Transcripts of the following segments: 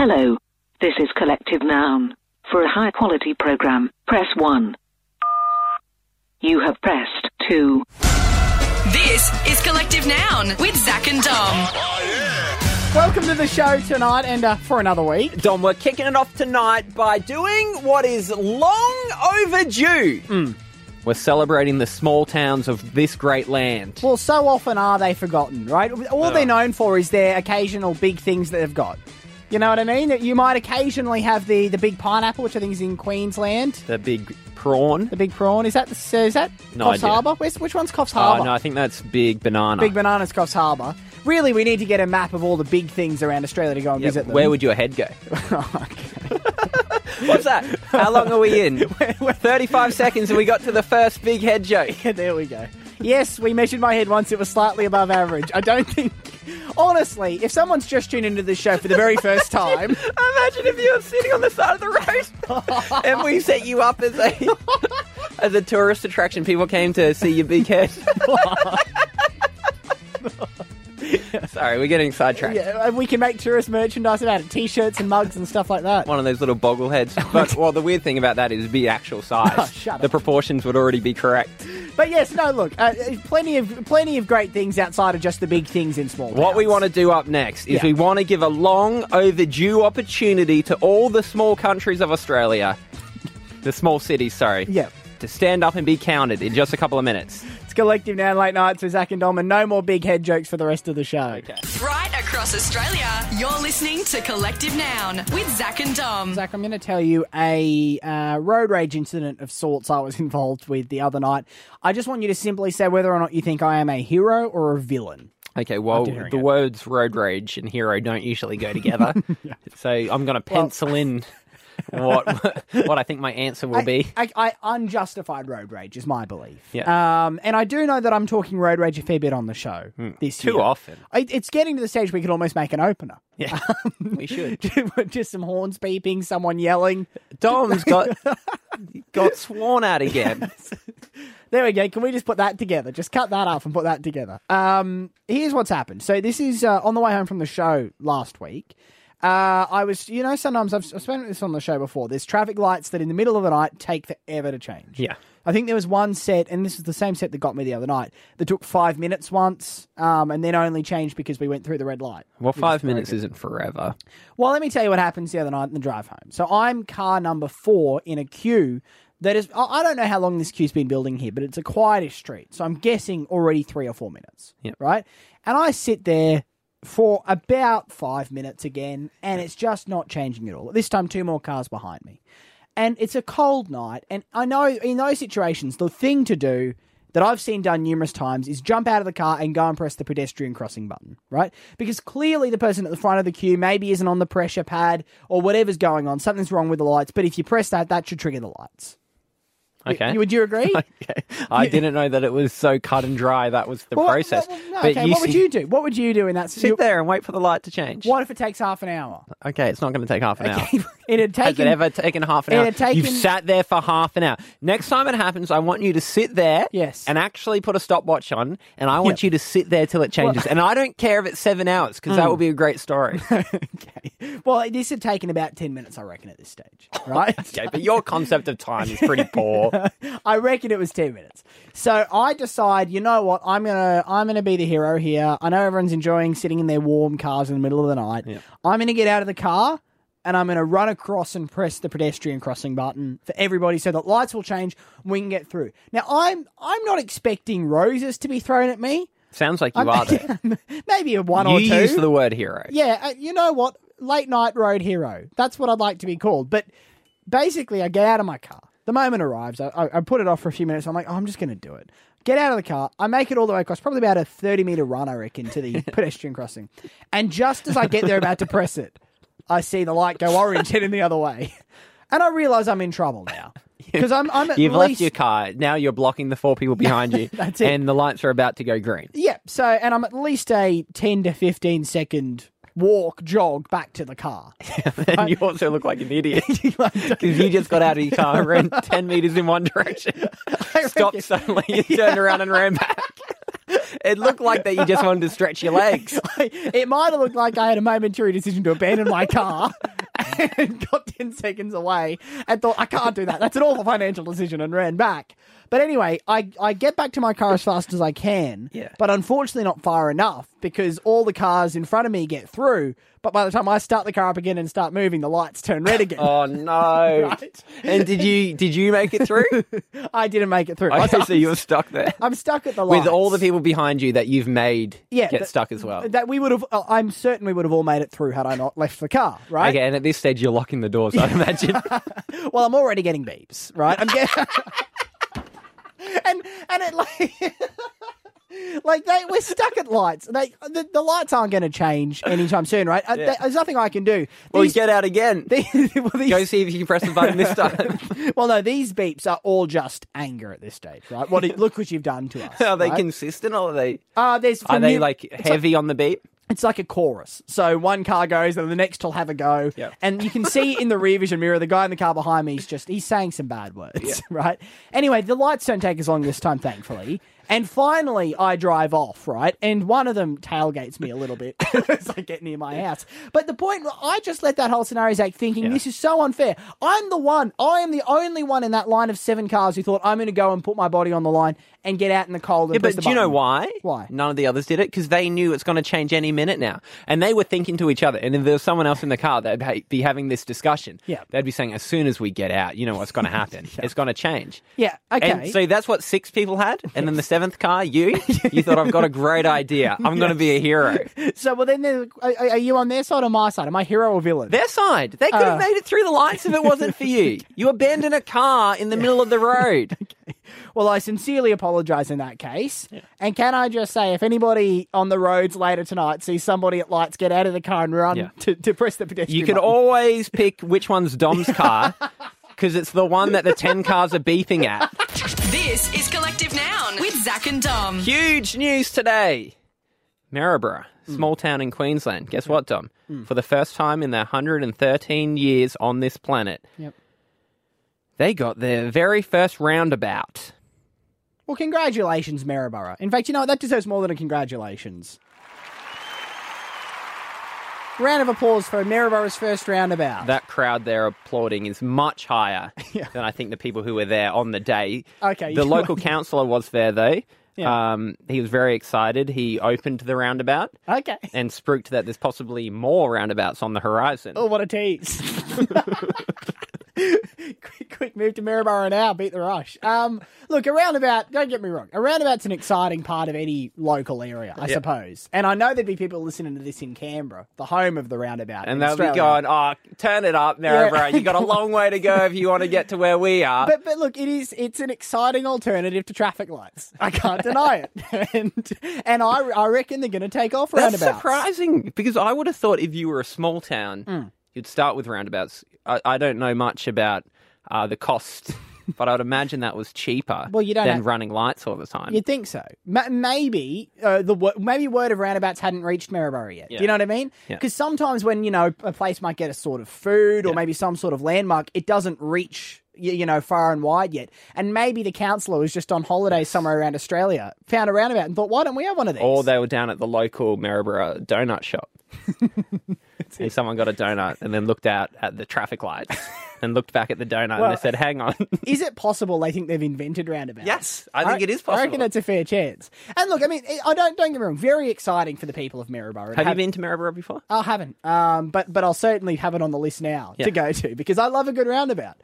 Hello. This is Collective Noun. For a high quality program, press 1. You have pressed 2. This is Collective Noun with Zach and Dom. Welcome to the show tonight and uh, for another week. Dom, we're kicking it off tonight by doing what is long overdue. Hmm. We're celebrating the small towns of this great land. Well, so often are they forgotten, right? All they're known for is their occasional big things that they've got. You know what I mean? You might occasionally have the, the big pineapple, which I think is in Queensland. The big prawn. The big prawn is that the, is that No Coffs idea. Harbour? Where's, which one's Coffs Oh, Harbour? no, I think that's big banana. Big bananas, Coffs Harbour. Really, we need to get a map of all the big things around Australia to go and Yeah, visit them. where would your head go? What's that? How long are we in? 35 seconds and we got to the first big head joke. there we go. Yes, we measured my head once. It was slightly above average. I don't think. Honestly, if someone's just tuned into the show for the very first time, Imagine if you were sitting on the side of the road and we set you up as a as a tourist attraction. People came to see your big head. Sorry, we're getting sidetracked. yeah, we can make tourist merchandise about it, t-shirts and mugs and stuff like that. One of those little boggle heads. But well, the weird thing about that is the actual size. Oh, shut the up. proportions would already be correct. But yes, no, look, uh, plenty of plenty of great things outside of just the big things in small. What we want to do up next is Yeah. we want to give a long overdue opportunity to all the small countries of Australia, the small cities, sorry, Yeah. to stand up and be counted in just a couple of minutes. It's Collective Noun, late nights with Zach and Dom, and no more big head jokes for the rest of the show. Right across Australia, you're listening to Collective Noun with Zach and Dom. Zach, I'm going to tell you a uh, road rage incident of sorts I was involved with the other night. I just want you to simply say whether or not you think I am a hero or a villain. Okay, well, the it. words road rage and hero don't usually go together. So I'm going to pencil in what what I think my answer will I, be. I, I unjustified road rage is my belief. Yeah. Um, and I do know that I'm talking road rage a fair bit on the show this year. Too year. often. I, it's getting to the stage we could almost make an opener. Yeah, we should. just some horns beeping, someone yelling. Dom's got got sworn at again. There we go. Can we just put that together? Just cut that off and put that together. Um, here's what's happened. So this is uh, on the way home from the show last week. Uh, I was, you know, sometimes I've, I've spoken this on the show before. There's traffic lights that in the middle of the night take forever to change. Yeah. I think there was one set, and this is the same set that got me the other night, that took five minutes once, um, and then only changed because we went through the red light. Well, five minutes isn't forever. Well, let me tell you what happens the other night in the drive home. So I'm car number four in a queue that is, I don't know how long this queue's been building here, but it's a quietish street. So I'm guessing already three or four minutes. Yep. Right? And I sit there for about five minutes again, and it's just not changing at all. This time, two more cars behind me. And it's a cold night, and I know in those situations, the thing to do that I've seen done numerous times is jump out of the car and go and press the pedestrian crossing button, right? Because clearly the person at the front of the queue maybe isn't on the pressure pad or whatever's going on. Something's wrong with the lights, but if you press that, that should trigger the lights. Okay. Would you agree? okay. I didn't know that it was so cut and dry. That was the Well, process. well, well, no, okay, what would you do? What would you do in that sit situation? there and wait for the light to change? What if it takes half an hour? Okay, it's not going to take half an hour. it had Has it ever taken half an it hour? had taken- You've sat there for half an hour. Next time it happens, I want you to sit there Yes. and actually put a stopwatch on, and I want Yep. you to sit there till it changes. and I don't care if it's seven hours, because Mm. that will be a great story. okay. Well, this had taken about 10 minutes, I reckon, at this stage, right? okay, but your concept of time is pretty poor. I reckon it was 10 minutes. So I decide, you know what, I'm going to I'm going to be the hero here. I know everyone's enjoying sitting in their warm cars in the middle of the night. I'm going to get out of the car and I'm going to run across and press the pedestrian crossing button for everybody so that lights will change and we can get through. Now, I'm I'm not expecting roses to be thrown at me. Sounds like you are there. Maybe a one You or two. You use the word hero. Yeah, uh, you know what? Late night road hero. That's what I'd like to be called. But basically, I get out of my car. The moment arrives, I, I, I put it off for a few minutes. I'm like, oh, I'm just going to do it. Get out of the car. I make it all the way across, probably about a 30 meter run, I reckon, to the pedestrian crossing. And just as I get there about to press it, I see the light go orange heading the other way. And I realize I'm in trouble now. Because I'm, I'm at You've least, left your car. Now you're blocking the four people behind you. That's it. And the lights are about to go green. Yeah, so, and I'm at least a 10 to 15 second walk, jog back to the car. and you also look like an idiot because you just got out of your car, and ran ten meters in one direction, stopped suddenly, you turned around and ran back. It looked like that you just wanted to stretch your legs. it might have looked like I had a momentary decision to abandon my car and got 10 seconds away and thought, I can't do that. That's an awful financial decision and ran back. But anyway, I, I get back to my car as fast as I can, Yeah. but unfortunately not far enough because all the cars in front of me get through. But by the time I start the car up again and start moving, the lights turn red again. Oh no! Right. And did you did you make it through? I didn't make it through. I Okay, so you're stuck there I'm stuck at the lights. with all the people behind you that you've made Yeah, get that- stuck as well. that we would have. uh, I'm certain we would have all made it through had I not left the car. Right. Okay, and at this stage you're locking the doors. I imagine. Well, I'm already getting beeps, right? I'm getting, and and it like. Like they, we're stuck at lights. They, the, the lights aren't going to change anytime soon, right? Uh, Yeah. There's nothing I can do. well, These- get out again. these- well, these- Go see if you can press the button this time. well, no, these beeps are all just anger at this stage, right? What? look what you've done to us. Are they right? consistent or are they Uh, there's are from they like heavy on the beat? It's like a chorus. So one car goes, and the next will have a go. Yep. And you can see in the rear vision mirror, the guy in the car behind me is just, he's saying some bad words, right? Anyway, the lights don't take as long this time, thankfully. And finally, I drive off, right? And one of them tailgates me a little bit as I get near my house. But the point, I just let that whole scenario act thinking, Yeah. this is so unfair. I'm the one, I am the only one in that line of seven cars who thought, I'm going to go and put my body on the line and get out in the cold and Yeah, press but the do you know button. why? Why? None of the others did it because they knew it's going to change any minute now, and they were thinking to each other. And if there was someone else in the car, they'd ha- be having this discussion. Yeah. they'd be saying, "As soon as we get out, you know what's going to happen. It's going to change." Yeah, okay. And so that's what six people had, and then the seventh car, you, you thought I've got a great idea. I'm going to be a hero. So, well, then, are, are you on their side or my side? Am I hero or villain? Their side, they could have Uh. made it through the lights if it wasn't for you. You abandon a car in the middle of the road. okay. Well, I sincerely apologise in that case. And can I just say, if anybody on the roads later tonight sees somebody at lights get out of the car and run Yeah. to, to press the pedestrian You can button. always pick which one's Dom's car because it's the one that the 10 cars are beeping at. This is Collective Noun with Zach and Dom. Huge news today. Maryborough, Hmm. small town in Queensland. Guess what, Dom? For the first time in their 113 years on this planet, Yep. they got their very first roundabout. Well, congratulations, Maryborough. In fact, you know what? That deserves more than a congratulations. Round of applause for Maryborough's first roundabout. That crowd there applauding is much higher than I think the people who were there on the day. Okay, The local councillor was there though. Yeah. Um, he was very excited. He opened the roundabout okay. and spruiked that there's possibly more roundabouts on the horizon. Oh, what a tease. quick, quick move to Maryborough now, beat the rush. Um, look, a roundabout, don't get me wrong, a roundabout's an exciting part of any local area, I suppose. And I know there'd be people listening to this in Canberra, the home of the roundabout. And they'll Australia. be going, oh, turn it up, Maryborough. You've got a long way to go if you want to get to where we are. But but look, it is it's an exciting alternative to traffic lights. I can't deny it, and and I, I reckon they're going to take off That's roundabouts. surprising because I would have thought if you were a small town, Hmm. you'd start with roundabouts. I, I don't know much about uh, the cost, but I'd imagine that was cheaper Well, you don't than have- running lights all the time. You'd think so. Ma- maybe uh, the wo- maybe word of roundabouts hadn't reached Maryborough yet. Do you know what I mean? Yeah. Because sometimes when you know a place might get a sort of food or maybe some sort of landmark, it doesn't reach you know far and wide yet. And maybe the councillor was just on holiday somewhere around Australia, found a roundabout, and thought, why don't we have one of these? or they were down at the local Maryborough donut shop. and someone got a donut and then looked out at the traffic lights and looked back at the donut and they said, hang on. Is it possible they think they've invented roundabouts? Yes, I think it is possible. I reckon it's a fair chance. And look, I mean, I don't don't get me wrong. Very exciting for the people of Maryborough. have you been to Maryborough before? I haven't, um, but but I'll certainly have it on the list now Yeah. to go to because I love a good roundabout.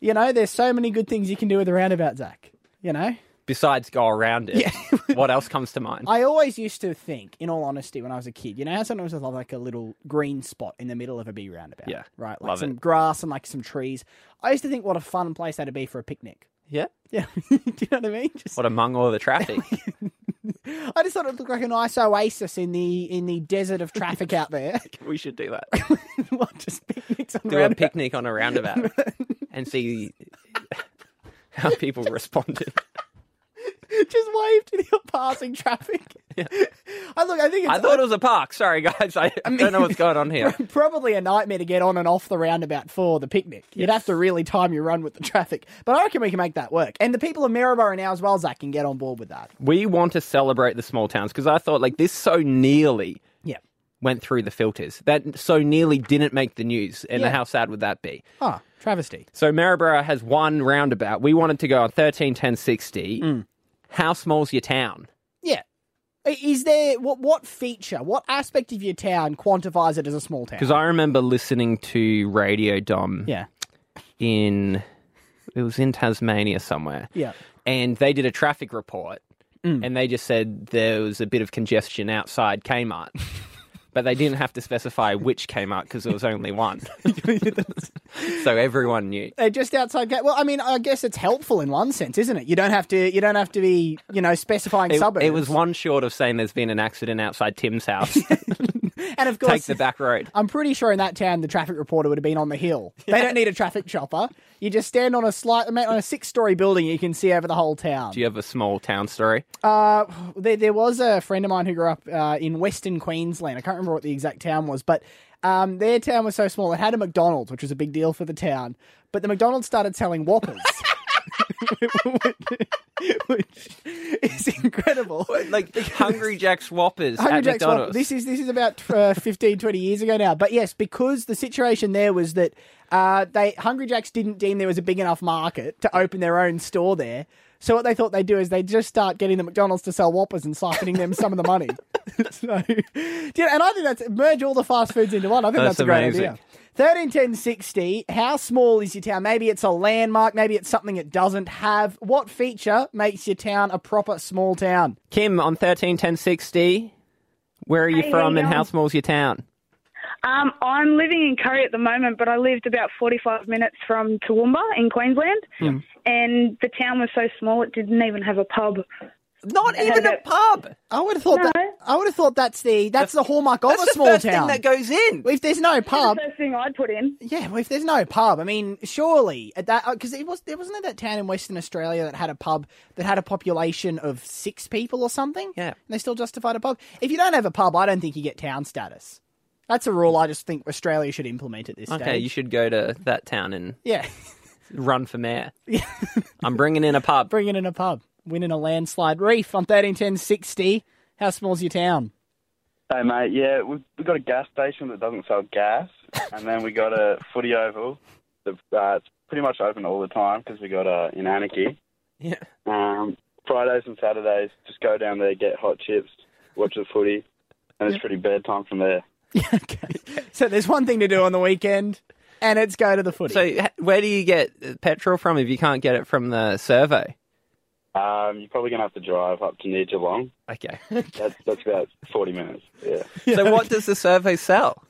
You know, there's so many good things you can do with a roundabout, Zach. You know, Besides go around it, Yeah. what else comes to mind? I always used to think, in all honesty, when I was a kid, you know how sometimes there's like a little green spot in the middle of a big roundabout, Yeah, right, like love some it. grass and like some trees. I used to think what a fun place that'd be for a picnic. yeah. Yeah, do you know what I mean? Just, What among all the traffic? I just thought it looked like a nice oasis in the in the desert of traffic out there. we should do that. what, just picnics on do a roundabouts? picnic on a roundabout and see how people responded. just wave to the passing traffic. I look. I think it's I thought it was a park. Sorry, guys. I, don't know what's going on here. probably a nightmare to get on and off the roundabout for the picnic. You'd have to really time your run with the traffic. But I reckon we can make that work. And the people of Maryborough now as well, Zach, can get on board with that. We want to celebrate the small towns because I thought like this so nearly Yeah. went through the filters. That so nearly didn't make the news. And Yeah. how sad would that be? Ah, travesty. So Maryborough has one roundabout. We wanted to go on 13, 10, 60. Mm. How small's your town? Yeah. Is there what what feature, what aspect of your town quantifies it as a small town? Because I remember listening to Radio Dom yeah, in, it was in Tasmania somewhere. yeah. and they did a traffic report and they just said there was a bit of congestion outside Kmart. but they didn't have to specify which Kmart because there was only one. so everyone knew. They're just outside. Ga- Well, I mean, I guess it's helpful in one sense, isn't it? You don't have to. You don't have to be, you know, specifying It, suburbs. it was one short of saying there's been an accident outside Tim's house. and of course, Take the back road. I'm pretty sure in that town the traffic reporter would have been on the hill. They don't need a traffic chopper. You just stand on a slight, on a six-story building. And you can see over the whole town. Do you have a small town story? Uh, there, there was a friend of mine who grew up uh, in Western Queensland. I can't remember what the exact town was, but um, their town was so small it had a McDonald's, which was a big deal for the town. But the McDonald's started selling Whoppers. Which is incredible. Like Hungry Jack's Whoppers Hungry at Jack's McDonald's. Whopper. This is this is about uh, 15, 20 years ago now. But yes, because the situation there was that uh, they Hungry Jack's didn't deem there was a big enough market to open their own store there. So what they thought they'd do is they'd just start getting the McDonald's to sell Whoppers and siphoning them some of the money. so, yeah, and I think that's merge all the fast foods into one. I think that's, That's a great amazing. idea. Thirteen ten sixty. How small is your town? Maybe it's a landmark. Maybe it's something it doesn't have. What feature makes your town a proper small town? Kim on 13, 10, 60. Where are you Hey, from how and how going? small's your town? Um, I'm living in Curry at the moment, but I lived about 45 minutes from Toowoomba in Queensland, and the town was so small it didn't even have a pub. Not It even a had pub. I would have thought No. that. I would have thought that's the that's the hallmark of That's a the small first town. thing that goes in. if there's no pub, The first thing I'd put in. yeah. Well, if there's no pub, I mean, surely at that uh, because it was there wasn't there that town in Western Australia that had a pub that had a population of six people or something. Yeah. and they still justified a pub. If you don't have a pub, I don't think you get town status. That's a rule I just think Australia should implement at this Okay, stage. you should go to that town and Yeah, run for mayor. I'm bringing in a pub. bringing in a pub, winning a landslide. Reef on thirteen ten sixty. How small's your town? Hey mate, yeah, we've, we've got a gas station that doesn't sell gas, and then we got a footy oval that's uh, pretty much open all the time because we got a in Anakie. Yeah. Um, Fridays and Saturdays, just go down there, get hot chips, watch the footy, and it's pretty bedtime from there. okay, so there's one thing to do on the weekend, and it's go to the footy. So, h- where do you get uh, petrol from if you can't get it from the survey? Um, you're probably gonna have to drive up to near Geelong. Okay. That's that's about forty minutes. Yeah. so, what does the survey sell?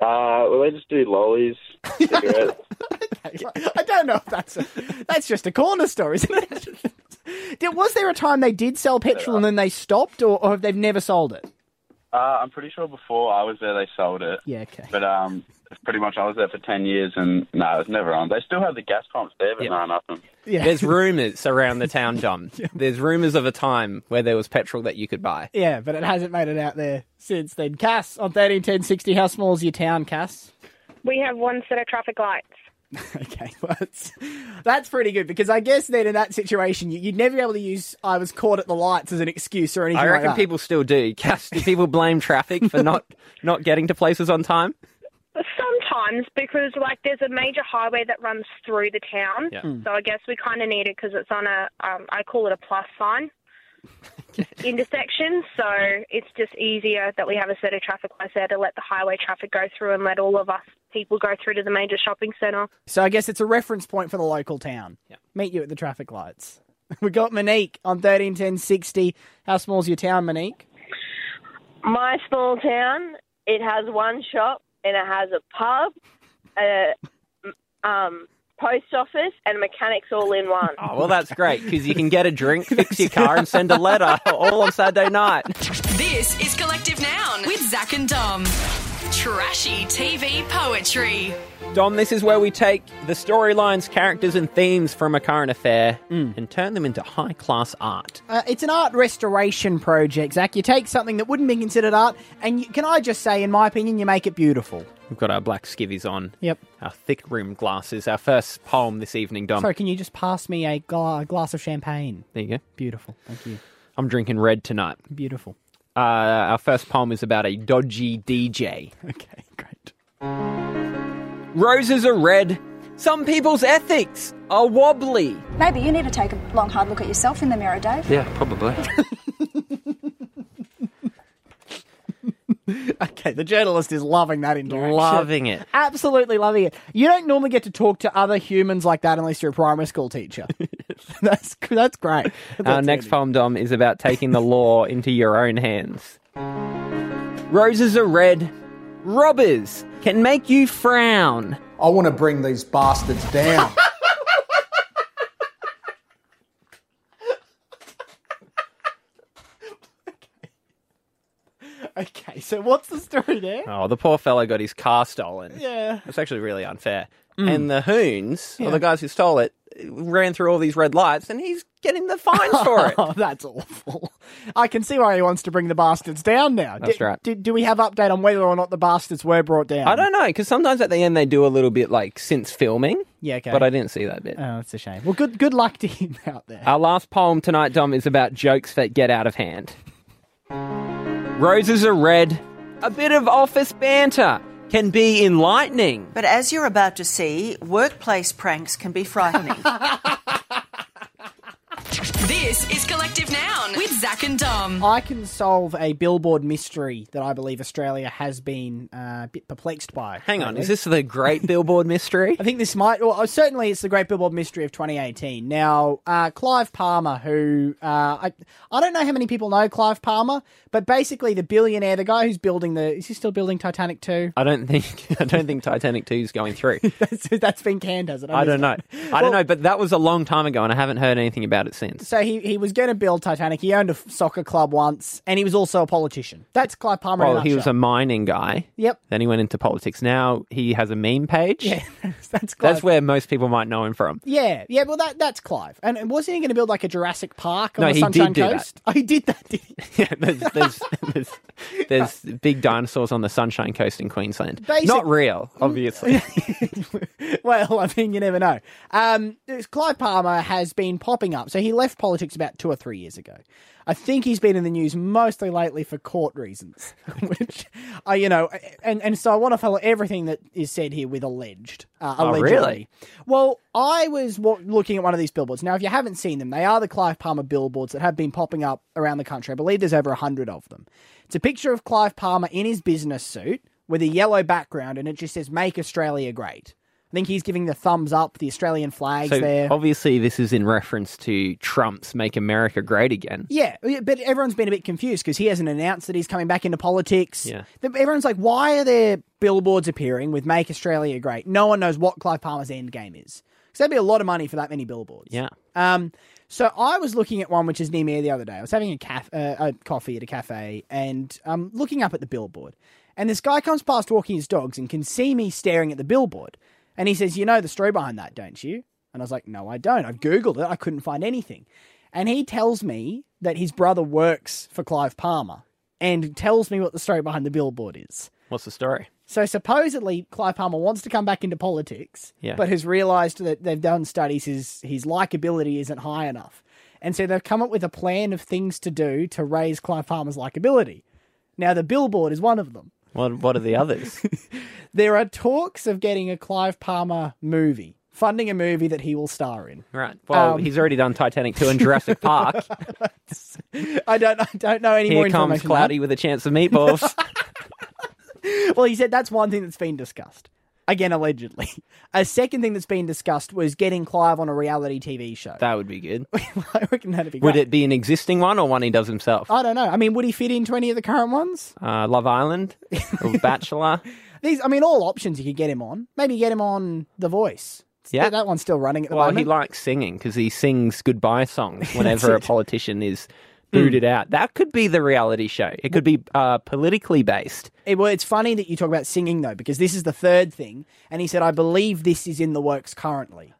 Uh, well, they just do lollies, cigarettes. I don't know if that's a, that's just a corner store, isn't it? Did, was there a time they did sell petrol and then they stopped, or, or have they never sold it? uh, I'm pretty sure before I was there, they sold it. Yeah, okay. But um, it's pretty much I was there for ten years, and no, it was never on. They still have the gas pumps there, but Yeah. no, nothing. Yeah, There's rumours around the town, John. There's rumours of a time where there was petrol that you could buy. yeah, but it hasn't made it out there since then. Cass on thirteen ten sixty. How small is your town, Cass? We have one set of traffic lights. Okay, well, that's, that's pretty good because I guess then in that situation you, you'd never be able to use "I was caught at the lights" as an excuse or anything I like reckon that. people still do. Cass, do people blame traffic for not not getting to places on time? Sometimes, because like there's a major highway that runs through the town, Yeah. so I guess we kind of need it because it's on a, um, I call it a plus sign intersection. So it's just easier that we have a set of traffic lights there to let the highway traffic go through and let all of us people go through to the major shopping centre. So I guess it's a reference point for the local town. Yeah. Meet you at the traffic lights. We got Monique on thirteen ten sixty. How small's your town, Monique? My small town, it has one shop and it has a pub, a um, post office, and mechanics all in one. Oh, well, that's great because you can get a drink, fix your car, and send a letter all on Saturday night. This is Collective Noun with Zach and Dom. Trashy TV poetry. Dom, this is where we take the storylines, characters, and themes from a current affair and turn them into high class art. Uh, it's an art restoration project, Zach. You take something that wouldn't be considered art, and you, can I just say, in my opinion, you make it beautiful. We've got our black skivvies on. Yep. Our thick rimmed glasses. Our first poem this evening, Dom. Sorry, can you just pass me a gla- glass of champagne? There you go. Beautiful. Thank you. I'm drinking red tonight. Beautiful. Uh, our first poem is about a dodgy DJ. Okay, great. Roses are red. Some people's ethics are wobbly. Maybe you need to take a long, hard look at yourself in the mirror, Dave. Yeah, probably. Okay, the journalist is loving that interaction. Loving it. Absolutely loving it. You don't normally get to talk to other humans like that unless you're a primary school teacher. that's that's great. Our next handy. poem, Dom, is about taking the law into your own hands. Roses are red. Robbers can make you frown. I want to bring these bastards down. Okay, so what's the story there? Oh, the poor fellow got his car stolen. Yeah. It's actually really unfair. Hmm. And the hoons, or the guys who stole it, ran through all these red lights, and he's getting the fines for it. Oh, that's awful. I can see why he wants to bring the bastards down now. That's Di- right. di- do we have update on whether or not the bastards were brought down? I don't know, because sometimes at the end they do a little bit like since filming, Yeah, okay. but I didn't see that bit. Oh, that's a shame. Well, good good luck to him out there. Our last poem tonight, Dom, is about jokes that get out of hand. Roses are red. A bit of office banter can be enlightening. But as you're about to see, workplace pranks can be frightening. This is Collective Noun with Zach and Dom. I can solve a billboard mystery that I believe Australia has been uh, a bit perplexed by. Hang on, lately. is this the Great Billboard Mystery? I think this might, well, certainly it's the Great Billboard Mystery of 2018. Now, uh, Clive Palmer, who, uh, I, I don't know how many people know Clive Palmer, but basically the billionaire, the guy who's building the, is he still building Titanic 2? I don't think I don't think Titanic 2 is going through. that's, that's been canned, has it? I don't know. missed I don't Well- know, but that was a long time ago and I haven't heard anything about it since. So he, he was going to build Titanic. He owned a soccer club once, and he was also a politician. That's Clive Palmer. in Well, he was a mining guy. Yep. Then he went into politics. Now he has a meme page. Yeah, that's Clive. That's where most people might know him from. Yeah, yeah. Well, that that's Clive. And wasn't he going to build like a Jurassic Park on No, the he Sunshine did do that. Coast? Oh, he did that. Did he? Yeah, there's, there's, there's, there's big dinosaurs on the Sunshine Coast in Queensland. Basic- Not real, obviously. well, I mean, you never know. Um, Clive Palmer has been popping up. So he left politics about two or three years ago. I think he's been in the news mostly lately for court reasons, which, uh, you know, and, and so I want to follow everything that is said here with alleged. Uh, Oh, allegedly. really? Well, I was wa- looking at one of these billboards. Now, if you haven't seen them, they are the Clive Palmer billboards that have been popping up around the country. I believe there's over a hundred of them. It's a picture of Clive Palmer in his business suit with a yellow background, and it just says "Make Australia Great." I think he's giving the thumbs up. The Australian flags so there. obviously, this is in reference to Trump's "Make America Great Again." Yeah, but everyone's been a bit confused because he hasn't announced that he's coming back into politics. Yeah. Everyone's like, why are there billboards appearing with "Make Australia Great"? No one knows what Clive Palmer's end game is. Because that'd be a lot of money for that many billboards. Yeah. Um, so I was looking at one which is near me the other day. I was having a, caf- uh, a coffee at a cafe and um, looking up at the billboard. And this guy comes past walking his dogs and can see me staring at the billboard. And he says, You know the story behind that, don't you? And I was like, No, I don't. I've Googled it. I couldn't find anything. And he tells me that his brother works for Clive Palmer and tells me what the story behind the billboard is. What's the story? So supposedly Clive Palmer wants to come back into politics, Yeah. but has realised that they've done studies his his likability isn't high enough, and so they've come up with a plan of things to do to raise Clive Palmer's likability. Now the billboard is one of them. What What are the others? There are talks of getting a Clive Palmer movie, funding a movie that he will star in. right. Well, Um, he's already done Titanic two and Jurassic Park. I don't I don't know any more Here comes information. than that. Cloudy with a chance of meatballs. Well, he said that's one thing that's been discussed. Again, allegedly. A second thing that's been discussed was getting Clive on a reality TV show. that would be good. I reckon that'd be Would great. it be an existing one or one he does himself? I don't know. I mean, would he fit into any of the current ones? Uh, Love Island or Bachelor? These, I mean, all options you could get him on. Maybe get him on The Voice. Yeah. that one's still running at the moment. Well, moment. he likes singing because he sings goodbye songs whenever a politician is booted out. That could be the reality show. It could be uh, politically based. It, well, it's funny that you talk about singing though, because this is the third thing, and he said, "I believe this is in the works currently."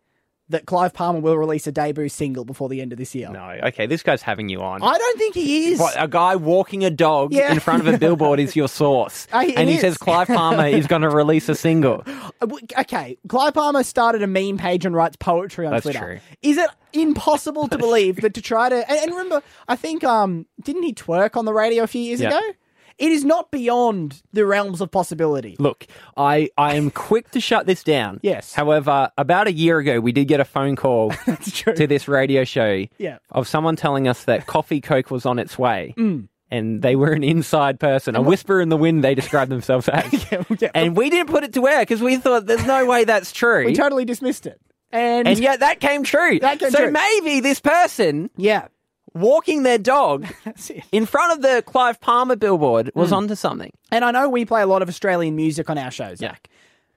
That Clive Palmer will release a debut single before the end of this year. No, okay, this guy's having you on. I don't think he is. What, a guy walking a dog Yeah. in front of a billboard is your source. Uh, and he is. says Clive Palmer is going to release a single. Uh, Okay, Clive Palmer started a meme page and writes poetry on That's Twitter. true. Is it impossible to believe that to try to and, and remember, I think um didn't he twerk on the radio a few years Yeah. ago? It is not beyond the realms of possibility. Look, I, I am quick to shut this down. Yes. However, about a year ago, we did get a phone call to this radio show Yeah. of someone telling us that Coffee Coke was on its way. Mm. And they were an inside person, a whisper in the wind, they described themselves as. And we didn't put it to air because we thought there's no way that's true. We totally dismissed it. And, and yet that came true. That came so true. maybe this person yeah. Walking their dog in front of the Clive Palmer billboard was Mm. onto something. And I know we play a lot of Australian music on our show, Zach.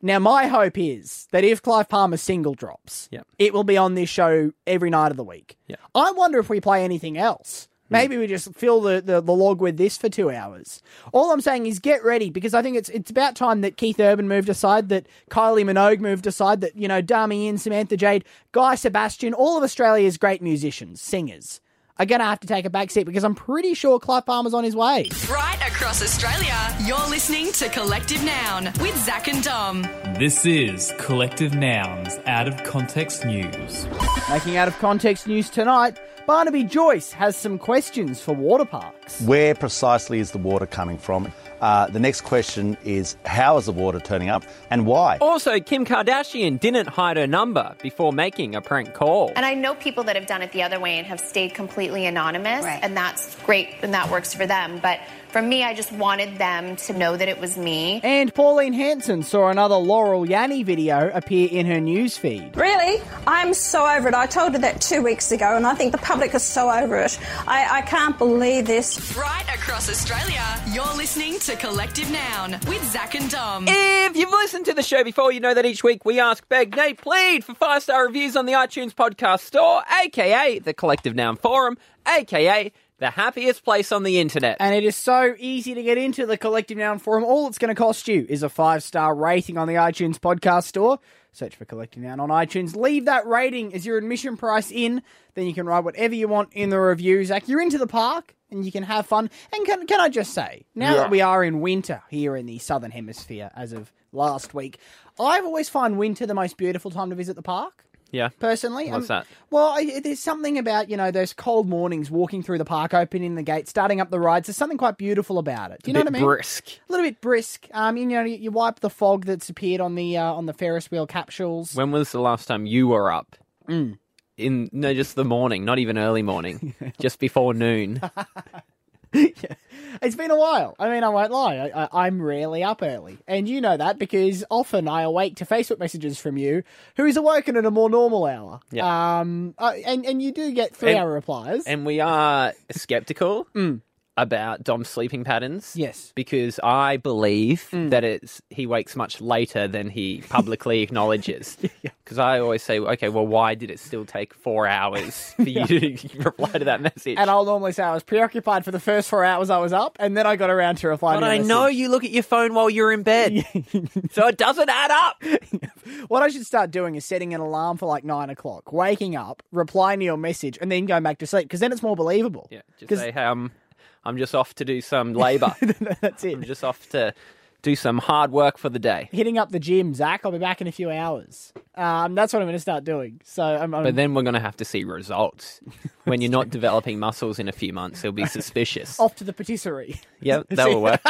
Now, my hope is that if Clive Palmer's single drops, Yeah. it will be on this show every night of the week. Yeah. I wonder if we play anything else. Maybe we just fill the, the, the log with this for two hours. All I'm saying is get ready because I think it's it's about time that Keith Urban moved aside, that Kylie Minogue moved aside, that, you know, Dami Im, Samantha Jade, Guy Sebastian, all of Australia's great musicians, singers, are going to have to take a back seat because I'm pretty sure Clive Palmer's on his way. Right across Australia, you're listening to Collective Noun with Zach and Dom. This is Collective Nouns Out of Context News. Making out of context news tonight, Barnaby Joyce has some questions for water parks. Where precisely is the water coming from? Uh, the next question is how is the water turning up and why? Also, Kim Kardashian didn't hide her number before making a prank call. And I know people that have done it the other way and have stayed completely anonymous, and that's great and that works for them. But for me, I just wanted them to know that it was me. And Pauline Hanson saw another Laurel Yanny video appear in her news feed. Really? I'm so over it. I told her that two weeks ago, and I think the public is so over it. I, I can't believe this. Right across Australia, you're listening to Collective Noun with Zach and Dom. If you've listened to the show before, you know that each week we ask, beg, nay, plead for five star reviews on the iTunes Podcast Store, aka the Collective Noun Forum, aka the happiest place on the internet. And it is so easy to get into the Collective Noun Forum. All it's going to cost you is a five star rating on the iTunes podcast store. Search for Collective Noun on iTunes. Leave that rating as your admission price in. Then you can write whatever you want in the review. Zach, you're into the park and you can have fun. And can, can I just say, now Yeah. that we are in winter here in the Southern Hemisphere as of last week, I've always found winter the most beautiful time to visit the park. Yeah. Personally, What's Um, that? Well, I, there's something about you know those cold mornings, walking through the park, opening the gate, starting up the rides. There's something quite beautiful about it. Do you know bit what I mean? brisk. A little bit brisk. Um, you know, you, you wipe the fog that's appeared on the uh, on the Ferris wheel capsules. When was the last time you were up? Mm. In no, just the morning, not even early morning, just before noon. It's been a while. I mean, I won't lie. I, I, I'm rarely up early, and you know that because often I awake to Facebook messages from you, who is awoken at a more normal hour. Yeah. Um, uh, and and you do get three And- hour replies. And we are skeptical about Dom's sleeping patterns. Yes. Because I believe mm. that it's he wakes much later than he publicly acknowledges. Because I always say, okay, well, why did it still take four hours for you to reply to that message? And I'll normally say I was preoccupied for the first four hours I was up, and then I got around to replying. but to I your know you look at your phone while you're in bed. so it doesn't add up. What I should start doing is setting an alarm for like nine o'clock, waking up, replying to your message, and then going back to sleep because then it's more believable. Yeah, just say, hey, I'm, just off to do some labour. That's it. I'm just off to do some hard work for the day. Hitting up the gym, Zach. I'll be back in a few hours. Um, that's what I'm going to start doing. So I'm, I'm But then we're going to have to see results. When you're not developing muscles in a few months, it'll be suspicious. off to the patisserie. Yep, that will work.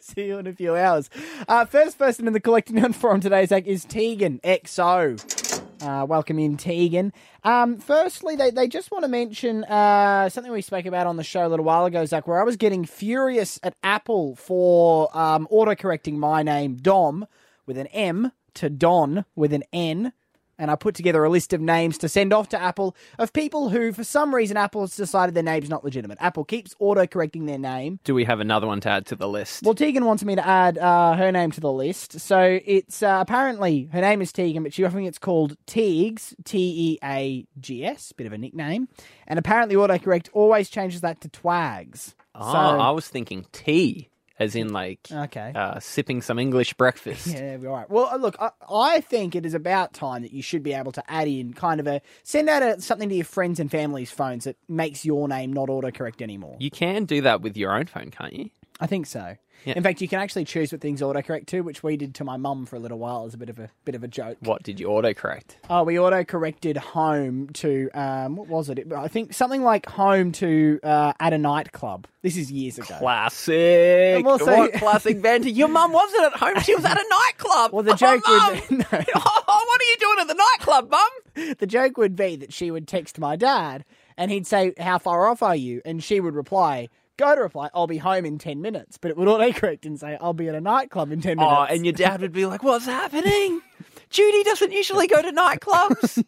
See you in a few hours. Uh, first person in the Collective Noun forum today, Zach, is Tegan XO. Uh, welcome in, Tegan. Um, firstly, they, they just want to mention uh, something we spoke about on the show a little while ago, Zach, where I was getting furious at Apple for um, autocorrecting my name, Dom, with an M, to Don with an N. and I put together a list of names to send off to Apple of people who, for some reason, Apple has decided their name's not legitimate. Apple keeps auto correcting their name. Do we have another one to add to the list? Well, Tegan wants me to add uh, her name to the list. So it's uh, apparently her name is Tegan, but she often gets called Teags, T E A G S, bit of a nickname. And apparently, autocorrect always changes that to Twags. Oh, so, I was thinking tea, as in like Okay. uh, sipping some English breakfast. Yeah, all right. Well, uh, look, I, I think it is about time that you should be able to add in kind of a send out a, something to your friends and family's phones that makes your name not autocorrect anymore. You can do that with your own phone, can't you? I think so. Yeah. In fact, you can actually choose what things autocorrect to, which we did to my mum for a little while as a bit of a bit of a joke. What did you autocorrect? Oh, we autocorrected home to um, what was it? I think something like home to uh, at a nightclub. This is years ago. Classic. Also- What classic banter? Your mum wasn't at home; she was at a nightclub. Well, the joke oh, would Mum! oh, what are you doing at the nightclub, mum? the joke would be that she would text my dad and he'd say, "How far off are you?" and she would reply. Go to reply, I'll be home in 10 minutes. But it would autocorrect and say, I'll be at a nightclub in 10 minutes. Oh, and your dad would be like, "What's happening? Judy doesn't usually go to nightclubs."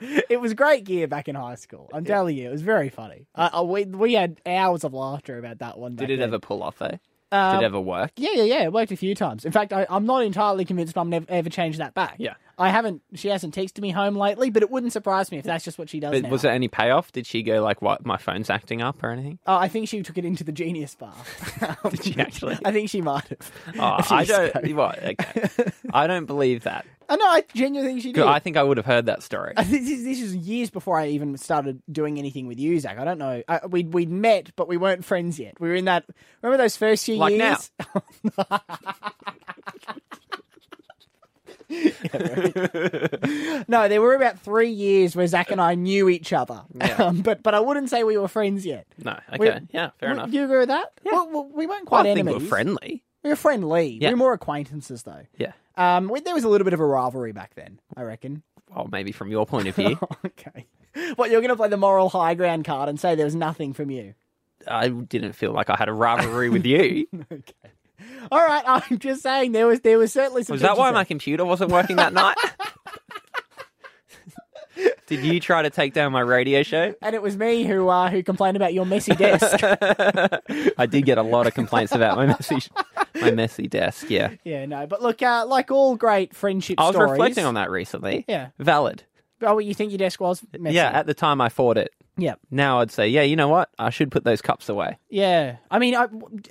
it was great gear back in high school. I'm telling you, it was very funny. Uh, uh, we, we had hours of laughter about that one. Did it then. ever pull off though? Um, Did it ever work? Yeah, yeah, yeah. It worked a few times. In fact, I, I'm not entirely convinced Mum never ever changed that back. Yeah. I haven't. She hasn't texted me home lately, but it wouldn't surprise me if that's just what she does But now. was there any payoff? Did she go like, "What? My phone's acting up" or anything? Oh, I think she took it into the Genius Bar. Did she actually? I think she might have. Oh, I don't. What? Okay. I don't believe that. I know. I genuinely think she did. I think I would have heard that story. I think this, this is years before I even started doing anything with you, Zach. I don't know. I, we'd we'd met, but we weren't friends yet. We were in that. Remember those first few years. Like now. no, there were about three years where Zach and I knew each other, Yeah. um, but but I wouldn't say we were friends yet. No. We- Okay. yeah. Fair Would- enough. Do you agree with that? Yeah. Well, well, we weren't quite I think enemies. we're friendly. We were friendly. Yeah. We were more acquaintances, though. Yeah. Um, we, there was a little bit of a rivalry back then, I reckon. Well, maybe from your point of view. okay. What you're going to play the moral high ground card and say there was nothing from you? I didn't feel like I had a rivalry with you. All right, I'm just saying there was there was certainly some. Was that why tension my computer wasn't working that night? Did you try to take down my radio show? And it was me who uh, who complained about your messy desk. I did get a lot of complaints about my messy, my messy desk. Yeah, yeah, no, but look, uh, like all great friendship I was stories. reflecting on that recently. Yeah. valid. Oh, you think your desk was messy? Yeah, at the time I fought it. Yep. Now I'd say, yeah, you know what? I should put those cups away. Yeah. I mean, I,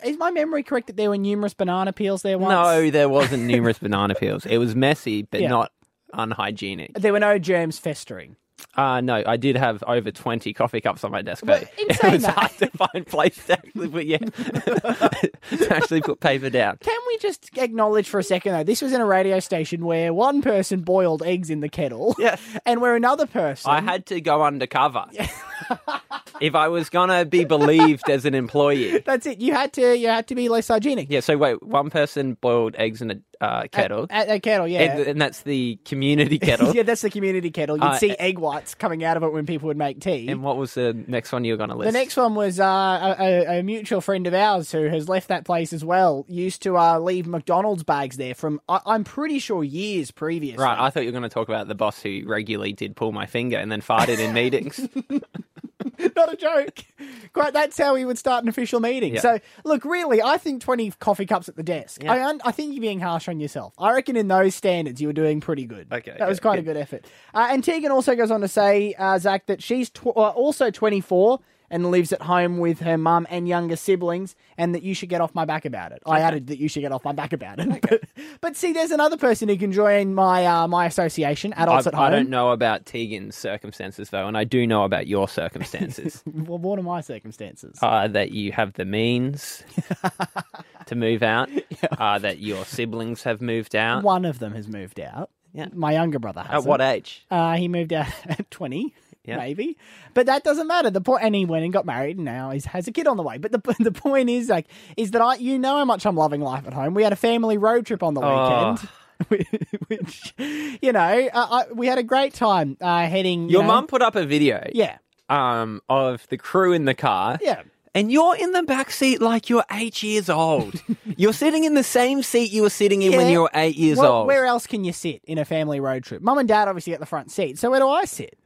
is my memory correct that there were numerous banana peels there once? No, there wasn't numerous banana peels. It was messy, but Yeah. not unhygienic. There were no germs festering. Uh, no, I did have over 20 coffee cups on my desk, but in it saying was that- hard to find place to actually put, yeah, to actually put paper down. Can we just acknowledge for a second though? This was in a radio station where one person boiled eggs in the kettle, Yes. and where another person I had to go undercover. if I was going to be believed as an employee. That's it. You had to. You had to be less hygienic. Yeah, so wait, one person boiled eggs in a uh, kettle. At a kettle, yeah. And, and that's the community kettle. yeah, that's the community kettle. You'd Uh, see egg whites coming out of it when people would make tea. And what was the next one you were going to list? the next one was uh, a, a, mutual friend of ours who has left that place as well. Used to uh, leave McDonald's bags there from, I, I'm pretty sure, years previous. Right, I thought you were going to talk about the boss who regularly did pull my finger and then farted in meetings. Not a joke. Quite, that's how we would start an official meeting. Yeah. So, look, really, I think 20 coffee cups at the desk. Yeah. I, un- I think you're being harsh on yourself. I reckon in those standards, you were doing pretty good. Okay, That was quite a good. good effort. Uh, and Tegan also goes on to say, uh, Zach, that she's tw- uh, also 24 and lives at home with her mum and younger siblings, and that you should get off my back about it. I added that you should get off my back about it. But, but see, there's another person who can join my uh, my association, Adults I, at Home. I don't know about Tegan's circumstances, though, and I do know about your circumstances. Well, what are my circumstances? uh, that you have the means to move out, uh, that your siblings have moved out. One of them has moved out. Yeah. My younger brother has. At what age? Uh, he moved out at 20, Yeah. maybe. But that doesn't matter. The point, and he went and got married, and now he has a kid on the way. But the the point is, like, is that I, you know, how much I'm loving life at home. We had a family road trip on the Oh. weekend, which, you know, uh, I, we had a great time uh, heading. you Your know- mum put up a video yeah, um, of the crew in the car. yeah. and you're in the back seat like you're eight years old. you're sitting in the same seat you were sitting in when you were eight years Well, old. Where else can you sit in a family road trip? Mum and dad obviously get the front seat. So where do I sit?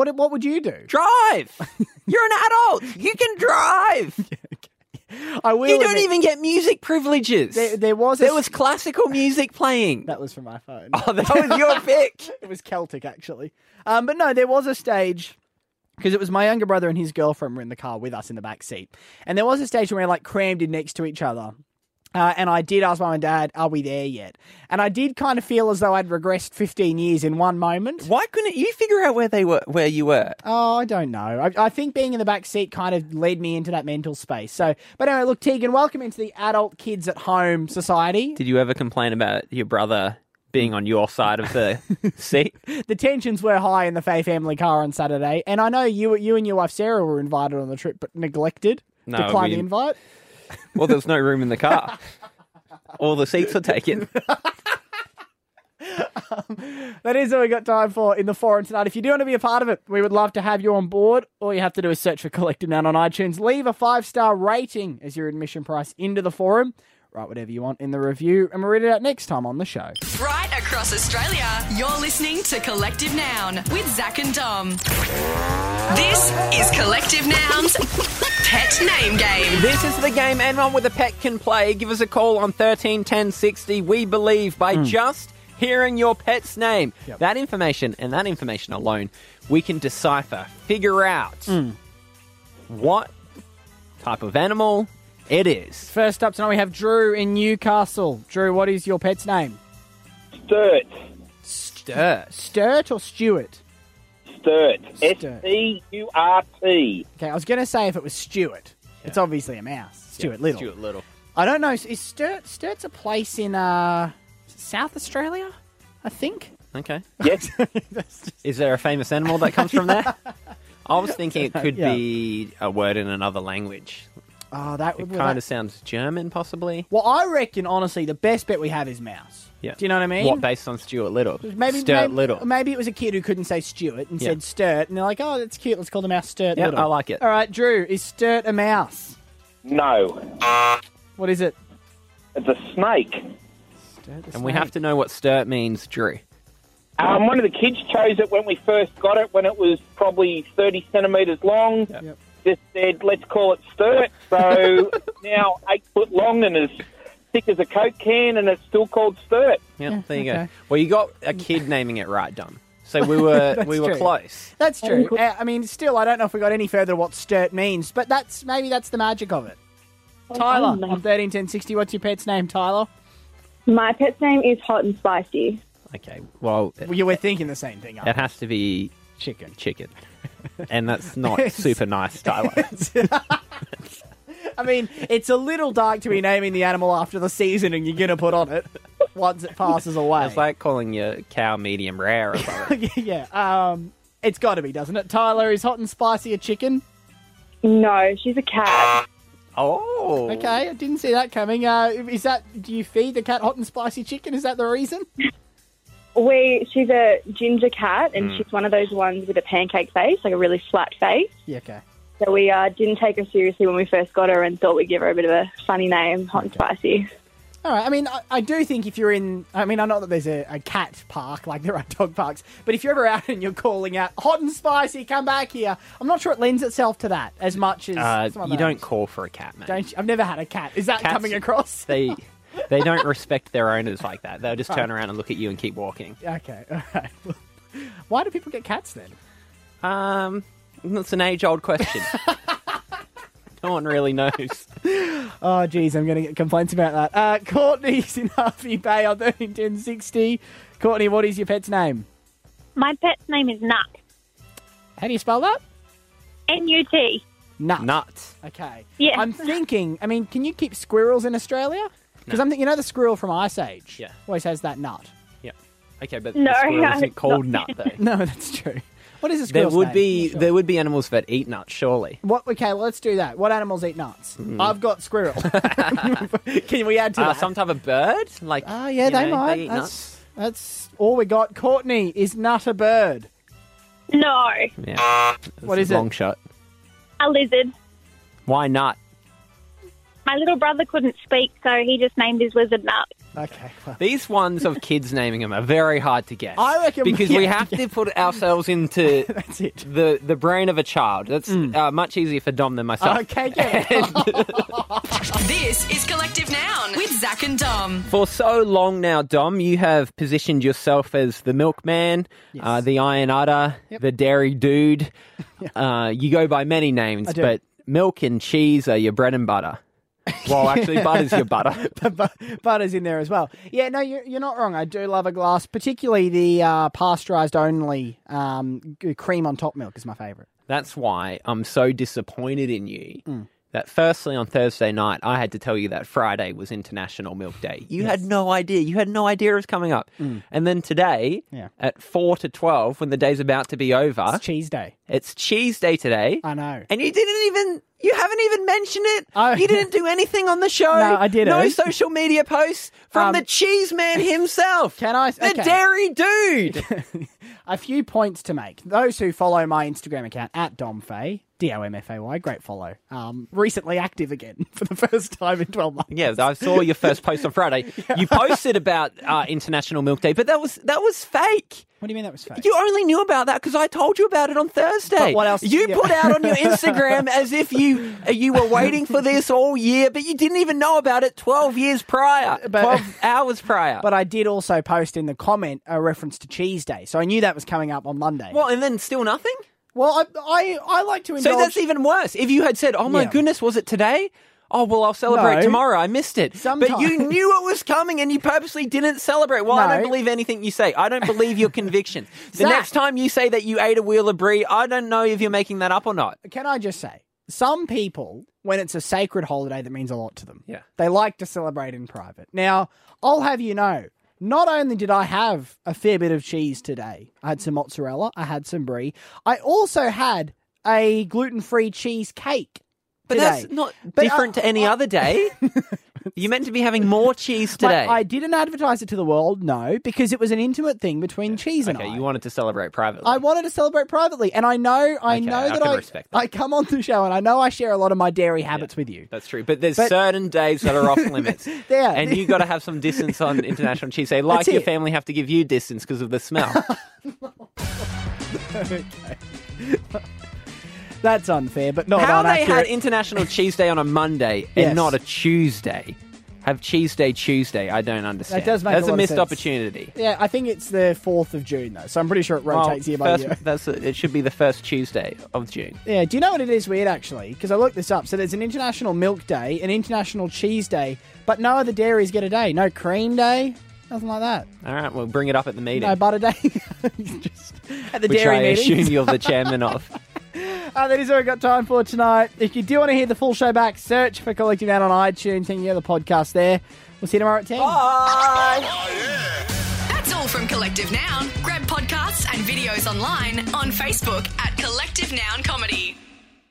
What What would you do? Drive. You're an adult. You can drive. I will. you don't admit- even get music privileges. There, there was a There was classical music playing. That was from my phone. Oh, that was your pick. it was Celtic, actually. Um, but no, there was a stage because it was my younger brother and his girlfriend were in the car with us in the back seat, and there was a stage where we were like crammed in next to each other. Uh, and I did ask mum and dad, "Are we there yet?" And I did kind of feel as though I'd regressed 15 years in one moment. Why couldn't you figure out where they were, where you were? Oh, I don't know. I, I think being in the back seat kind of led me into that mental space. So, but anyway, look, Tegan, welcome into the adult kids at home society. Did you ever complain about your brother being on your side of the seat? the tensions were high in the Fay family car on Saturday, and I know you, you and your wife Sarah were invited on the trip, but neglected, No, declined we- the invite. Well, there's no room in the car. All the seats are taken. Um, that is all we got time for in the forum tonight. If you do want to be a part of it, we would love to have you on board. All you have to do is search for Collective Noun on iTunes. Leave a five star rating as your admission price into the forum. Write whatever you want in the review, and we'll read it out next time on the show. Right across Australia, you're listening to Collective Noun with Zach and Dom. This is Collective Noun's Pet Name Game. This is the game anyone with a pet can play. Give us a call on 13 10 60. We believe by hmm. just hearing your pet's name, that information and that information alone, we can decipher, figure out hmm. what type of animal it is. First up tonight, we have Drew in Newcastle. Drew, what is your pet's name? Sturt. Sturt. Sturt or Stuart? Sturt. Sturt. T U R T. Okay, I was going to say if it was Stuart. It's obviously a mouse. Stuart Little. Stuart Little. I don't know. Is Sturt Sturt's a place in uh, South Australia? I think. Okay. Yes. Is there a famous animal that comes from there? I was thinking it could Yeah. be a word in another language. Oh, that It would kind of sounds German, possibly. Well, I reckon honestly the best bet we have is mouse. Yeah. Do you know what I mean? What, based on Stuart Little? Maybe Stuart maybe, Little. Maybe it was a kid who couldn't say Stuart and Yeah. said Sturt, and they're like, "Oh, that's cute. Let's call the mouse Sturt Yeah, Little." I like it. All right, Drew, is Sturt a mouse? No. What is it? It's a snake. And we have to know what sturt means, Drew. Um, one of the kids chose it when we first got it, when it was probably 30 centimetres long. Just said, let's call it Sturt. So it's now eight foot long and as thick as a Coke can, and it's still called Sturt. Yeah, there you okay. go. Well, you got a kid naming it right, Dom. So we were That's we were true. close. That's true. Uh, I mean, still, I don't know if we got any further what Sturt means, but that's maybe that's the magic of it. Tyler on thirteen ten sixty. What's your pet's name, Tyler? My pet's name is Hot and Spicy. Okay. Well, Well, you were thinking the same thing. it has to be chicken. Chicken. And that's not super nice, Tyler. I mean, it's a little dark to be naming the animal after the seasoning you're gonna put on it once it passes away. It's like calling your cow medium rare or something. yeah, um, it's got to be, doesn't it? Tyler is hot and spicy a chicken. No, she's a cat. Oh, Okay, I didn't see that coming. Uh, is that do you feed the cat hot and spicy chicken? Is that the reason? We, she's a ginger cat, and Mm. she's one of those ones with a pancake face, like a really flat face. Yeah, okay. So we uh, didn't take her seriously when we first got her, and thought we'd give her a bit of a funny name, Hot and Spicy. All right. I mean, I, I do think if you're in, I mean, I know that there's a, a cat park like there are dog parks, but if you're ever out and you're calling out hot and spicy, come back here. I'm not sure it lends itself to that as much as Uh, some of you those. don't call for a cat, man. Don't you? I've never had a cat. Is that Cats- coming across? They they don't respect their owners like that. They'll just turn Right. around and look at you and keep walking. Okay. All right. Why do people get cats then? Um, that's an age old question. no one really knows. Oh, geez, I'm going to get complaints about that. Uh, Courtney's in Hervey Bay on 131060. Courtney, what is your pet's name? My pet's name is Nut. How do you spell that? N U T. Nut. Nut. Okay. Yeah. I'm thinking, I mean, can you keep squirrels in Australia? Because I'm thinking, you know the squirrel from Ice Age? Yeah. Always has that nut. Yeah. Okay, but No, the squirrel no, isn't called not- nut though. No, that's true. What is a There squirrel's would name? be Sure. there would be animals that eat nuts, surely. What? Okay, well, let's do that. What animals eat nuts? Mm. I've got squirrel. Can we add to Uh, that? some type of bird, like Ah, yeah, they know, might. They eat that's, nuts. that's all we got. Courtney, is nut a bird? No. Yeah. What This is it? Long shot. A lizard. Why not? My little brother couldn't speak, so he just named his lizard Nut. Okay. well, These ones of kids naming them are very hard to guess. I reckon we because we have have to put ourselves into That's it. the the brain of a child. That's uh, much easier for Dom than myself. Okay, get it. This is Collective Noun with Zach and Dom. For so long now, Dom, you have positioned yourself as the milkman, uh, the iron udder, the dairy dude. Uh, you go by many names, but milk and cheese are your bread and butter. Well, actually, butter's your butter. Butter's in there as well. Yeah, no, you're, you're not wrong. I do love a glass, particularly the uh, pasteurized only um, cream on top milk is my favourite. That's why I'm so disappointed in you. Mm. That firstly on Thursday night, I had to tell you that Friday was International Milk Day. You had no idea. You had no idea it was coming up. And then today, Mm. Yeah. at four to twelve, when the day's about to be over, It's cheese day. it's cheese day today. I know. And you didn't even, you haven't even mentioned it. Oh. you didn't do anything on the show. No, I didn't. No social media posts from Um, the cheese man himself. Can I? Say The dairy dude. a few points to make. Those who follow my Instagram account at DomFay, D O M F A Y, great follow. Um, recently active again for the first time in 12 months. Yeah, I saw your first post on Friday. You posted about uh, International Milk Day, but that was that was fake. What do you mean that was fake? You only knew about that because I told you about it on Thursday. But what else- You yeah. put out on your Instagram as if you uh, you were waiting for this all year, but you didn't even know about it twelve years prior, But- twelve hours prior. But I did also post in the comment a reference to Cheese Day, so I knew that was coming up on Monday. well, and then still nothing. Well, I I, I like to indulge. So that's even worse. If you had said, "Oh my Yeah. goodness, was it today?" Oh well, I'll celebrate No. tomorrow. I missed it, but Sometimes- you knew it was coming, and you purposely didn't celebrate. Well, I No. don't believe anything you say. I don't believe your convictions. The Zach. next time you say that you ate a wheel of brie, I don't know if you're making that up or not. Can I just say, some people, when it's a sacred holiday that means a lot to them, Yeah. they like to celebrate in private. Now, I'll have you know, not only did I have a fair bit of cheese today, I had some mozzarella, I had some brie, I also had a gluten free cheese cake. But today. that's not But different I- to any other day. You're meant to be having more cheese today. I didn't advertise it to the world, no, because it was an intimate thing between cheese and okay, I. you wanted to celebrate privately. I wanted to celebrate privately, and I know, I Okay, know I that I, respect I come on the show, and I know I share a lot of my dairy habits with you. That's true, but there's But- certain days that are off limits. There. and you got to have some distance on international cheese day, like your it. family have to give you distance because of the smell. okay. That's unfair, but not How they had International Cheese Day on a Monday and Yes. not a Tuesday? Have Cheese Day Tuesday? I don't understand. That does make That's a lot of missed sense. opportunity. Yeah, I think it's the fourth of June though, so I'm pretty sure it rotates Well, year by first- year. That's it should be the first Tuesday of June. Yeah, do you know what it is weird actually? Because I looked this up. So there's an International Milk Day, an International Cheese Day, but no other dairies get a day. No cream day, nothing like that. All right, we'll bring it up at the meeting. No butter day. Just at the which dairy I meeting. assume you're the chairman of. Uh, that is all we've got time for tonight. If you do want to hear the full show back, search for Collective Noun on iTunes and you the podcast there. We'll see you tomorrow at 10. That's all from Collective Noun. Grab podcasts and videos online on Facebook at Collective Noun Comedy.